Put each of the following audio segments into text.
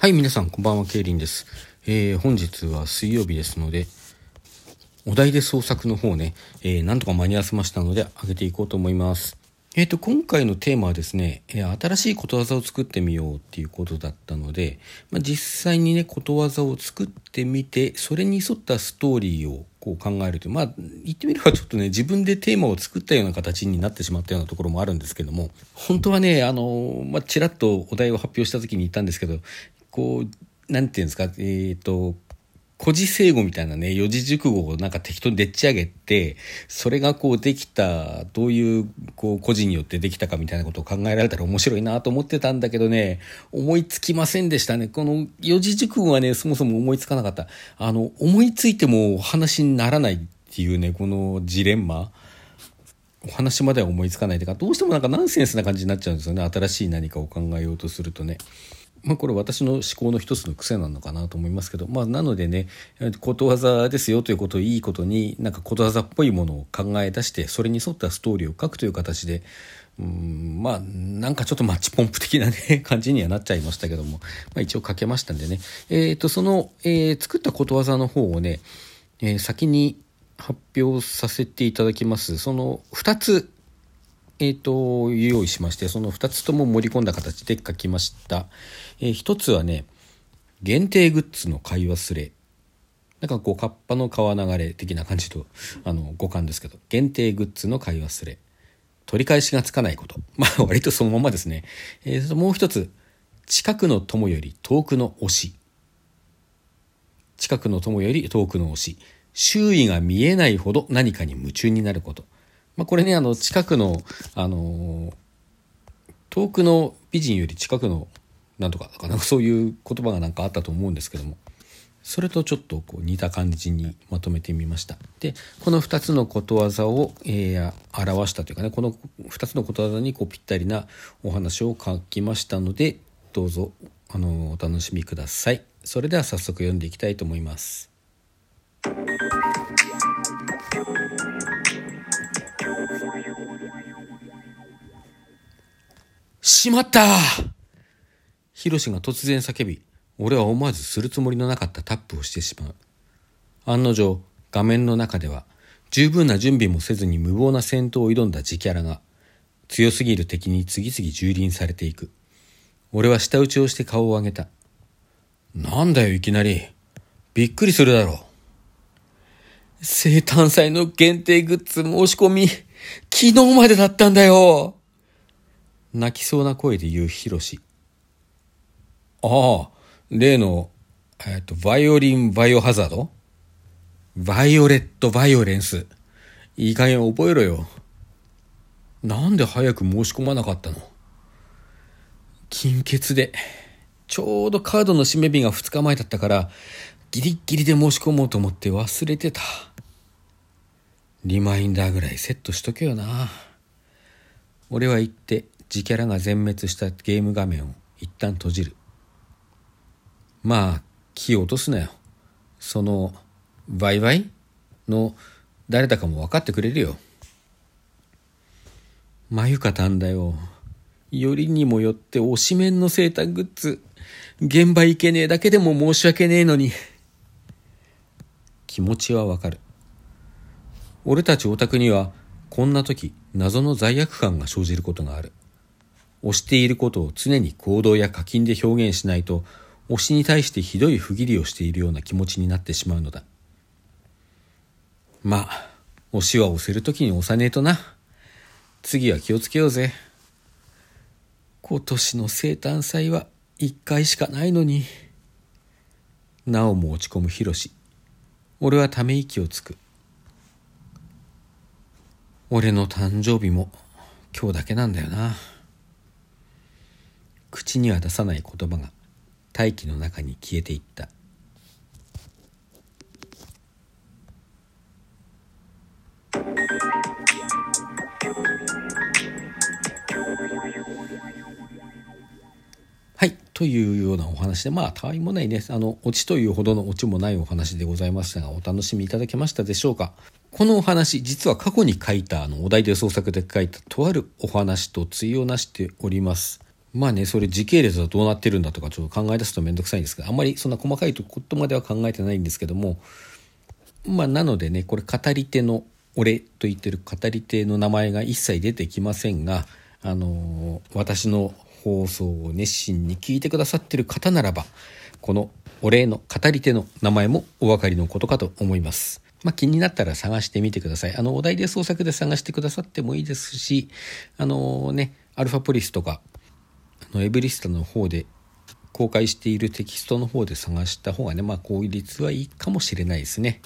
はい、皆さん、こんばんは、ケイリンです。えー、本日は水曜日ですので、お題で創作の方ね、えー、なんとか間に合わせましたので、上げていこうと思います。えっ、と、今回のテーマはですね、えー新しいことわざを作ってみようっていうことだったので、まあ、実際にね、ことわざを作ってみて、それに沿ったストーリーをこう考えるという、まあ、言ってみればちょっとね、自分でテーマを作ったような形になってしまったようなところもあるんですけども、本当はね、あの、まあ、ちらっとお題を発表した時に言ったんですけど、こう、なんていうんですか、えっ、と、古事成語みたいなね、四字熟語をなんか適当にでっち上げて、それがこうできた、どういうこう個人によってできたかみたいなことを考えられたら面白いなと思ってたんだけどね、思いつきませんでしたね。この四字熟語はね、そもそも思いつかなかった。あの、思いついてもお話にならないっていうね、このジレンマ。お話までは思いつかないというか、どうしてもなんかナンセンスな感じになっちゃうんですよね。新しい何かを考えようとするとね。まあこれ私の思考の一つの癖なのかなと思いますけど、まあなのでね、ことわざですよということをいいことに、なんかことわざっぽいものを考え出して、それに沿ったストーリーを書くという形で、うんまあなんかちょっとマッチポンプ的なね、感じにはなっちゃいましたけども、まあ一応書けましたんでね。えっ、と、その、えー作ったことわざの方をね、えー先に発表させていただきます。その2つえっ、と、用意しまして、その2つとも盛り込んだ形で書きました。えー、1つはね、限定グッズの買い忘れ。なんかこう、カッパの川流れ的な感じと、あの、五感ですけど、限定グッズの買い忘れ。取り返しがつかないこと。まあ、割とそのままですね。えー、もう一つ、近くの友より遠くの推し。近くの友より遠くの推し。周囲が見えないほど何かに夢中になること。まあ、これね、あの、近くの、あのー遠くの美人より近くの、なんとか、かな、そういう言葉がなんかあったと思うんですけども、それとちょっとこう似た感じにまとめてみました。で、この2つのことわざを、えー表したというかね、この2つのことわざにこうぴったりなお話を書きましたので、どうぞ、あのお楽しみください。それでは早速読んでいきたいと思います。しまったヒロシが突然叫び、俺は思わずするつもりのなかったタップをしてしまう。案の定、画面の中では、十分な準備もせずに無謀な戦闘を挑んだ自キャラが、強すぎる敵に次々蹂躙されていく。俺は舌打ちをして顔を上げた。なんだよ、いきなり。びっくりするだろう。生誕祭の限定グッズ申し込み、昨日までだったんだよ。泣きそうな声で言うヒロシ。ああ、例の、えっ、と、バイオリン・バイオハザード？バイオレット・バイオレンス。いい加減覚えろよ。なんで早く申し込まなかったの？金欠で。ちょうどカードの締め日が2日前だったから、ギリッギリで申し込もうと思って忘れてた。リマインダーぐらいセットしとけよな。俺は言って、自キャラが全滅したゲーム画面を一旦閉じる。まあ、気を落とすなよ。その、バイバイ？の誰だかも分かってくれるよ。まゆかたんだよ。よりにもよって推しメンの生誕グッズ。現場行けねえだけでも申し訳ねえのに。気持ちはわかる。俺たちオタクには、こんな時、謎の罪悪感が生じることがある。推していることを常に行動や課金で表現しないと、推しに対してひどい不義理をしているような気持ちになってしまうのだ。まあ、推しは押せる時に押さねえとな。次は気をつけようぜ。今年の生誕祭は一回しかないのに。なおも落ち込むヒロシ。俺はため息をつく。俺の誕生日も今日だけなんだよな。口には出さない言葉が大気の中に消えていった。はい。というようなお話で、まあ、たわいもないね、あの、オチというほどのオチもないお話でございましたが、お楽しみいただけましたでしょうかこのお話、実は過去に書いた、あの、お題で創作で書いたとあるお話と対をなしております。まあね、それ時系列はどうなってるんだとかちょっと考え出すと面倒くさいんですけど、あんまりそんな細かいことまでは考えてないんですけども、まあなのでね、これ語り手の俺と言ってる語り手の名前が一切出てきませんが、あのー、私の放送を熱心に聞いてくださってる方ならば、このお礼の語り手の名前もお分かりのことかと思います。まあ、気になったら探してみてください。あの、お題で創作で探してくださってもいいですし、あのー、ね、アルファポリスとか、のエブリスタの方で公開しているテキストの方で探した方がね、まあ、効率はいいかもしれないですね。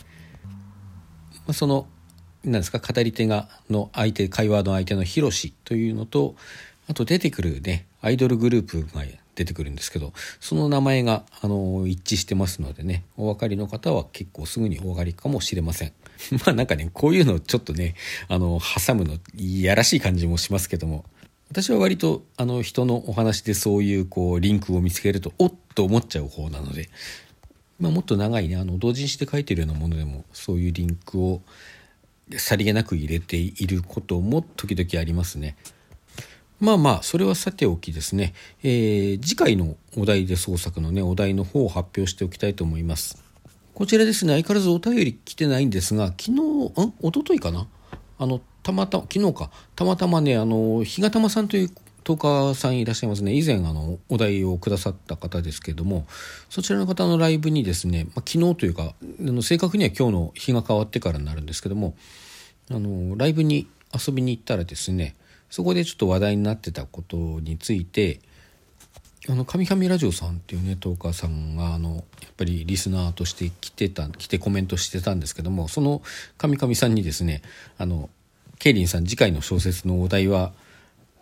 まあ、その、なんですか、語り手が、の相手、会話の相手のヒロシというのと、あと出てくるね、アイドルグループが出てくるんですけど、その名前が、あの、一致してますのでね、お分かりの方は結構すぐにお分かりかもしれません。まあなんかね、こういうのをちょっとね、あの、挟むの、いやらしい感じもしますけども、私は割と、あの、人のお話でそういう、こう、リンクを見つけると、おっと思っちゃう方なので、まあもっと長いね、あの、同人誌で書いてるようなものでも、そういうリンクを、さりげなく入れていることも時々ありますね。まあまあ、それはさておきですね、えー、次回のお題で創作のね、お題の方を発表しておきたいと思います。こちらですね、相変わらずお便り来てないんですが、昨日、ん？一昨日かな？あの、たまたま、昨日か、たまたまね、あの、比嘉玉さんというトーカーさんいらっしゃいますね。以前、あの、お題をくださった方ですけども、そちらの方のライブにですね、まあ、昨日というか、あの正確には今日の日が変わってからになるんですけども、あの、ライブに遊びに行ったらですね、そこでちょっと話題になってたことについてあの神々ラジオさんっていうねトーカーさんがあのやっぱりリスナーとして来てた来てコメントしてたんですけどもその神々さんにですねあのケイリンさん次回の小説のお題は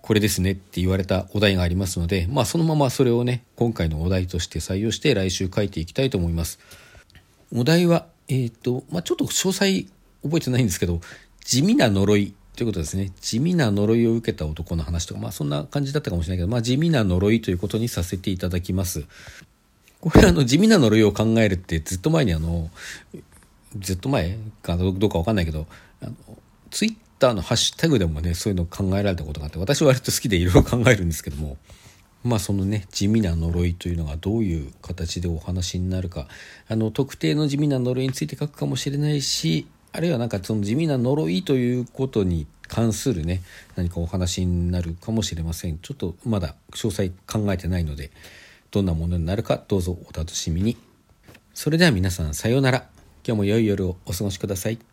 これですねって言われたお題がありますのでまあそのままそれをね今回のお題として採用して来週書いていきたいと思いますお題はえっ、ー、とまあちょっと詳細覚えてないんですけど地味な呪いということですね。地味な呪いを受けた男の話とか、まあそんな感じだったかもしれないけど、まあ地味な呪いということにさせていただきます。これあの地味な呪いを考えるってずっと前にあの、ずっと前かどうかわかんないけど、あの、ツイッターのハッシュタグでもね、そういうの考えられたことがあって、私は割と好きでいろいろ考えるんですけども、まあそのね地味な呪いというのがどういう形でお話になるかあの特定の地味な呪いについて書くかもしれないしあるいはなんかその地味な呪いということに関するね何かお話になるかもしれません。ちょっとまだ詳細考えてないのでどんなものになるかどうぞお楽しみに。それでは皆さんさようなら。今日も良い夜をお過ごしください。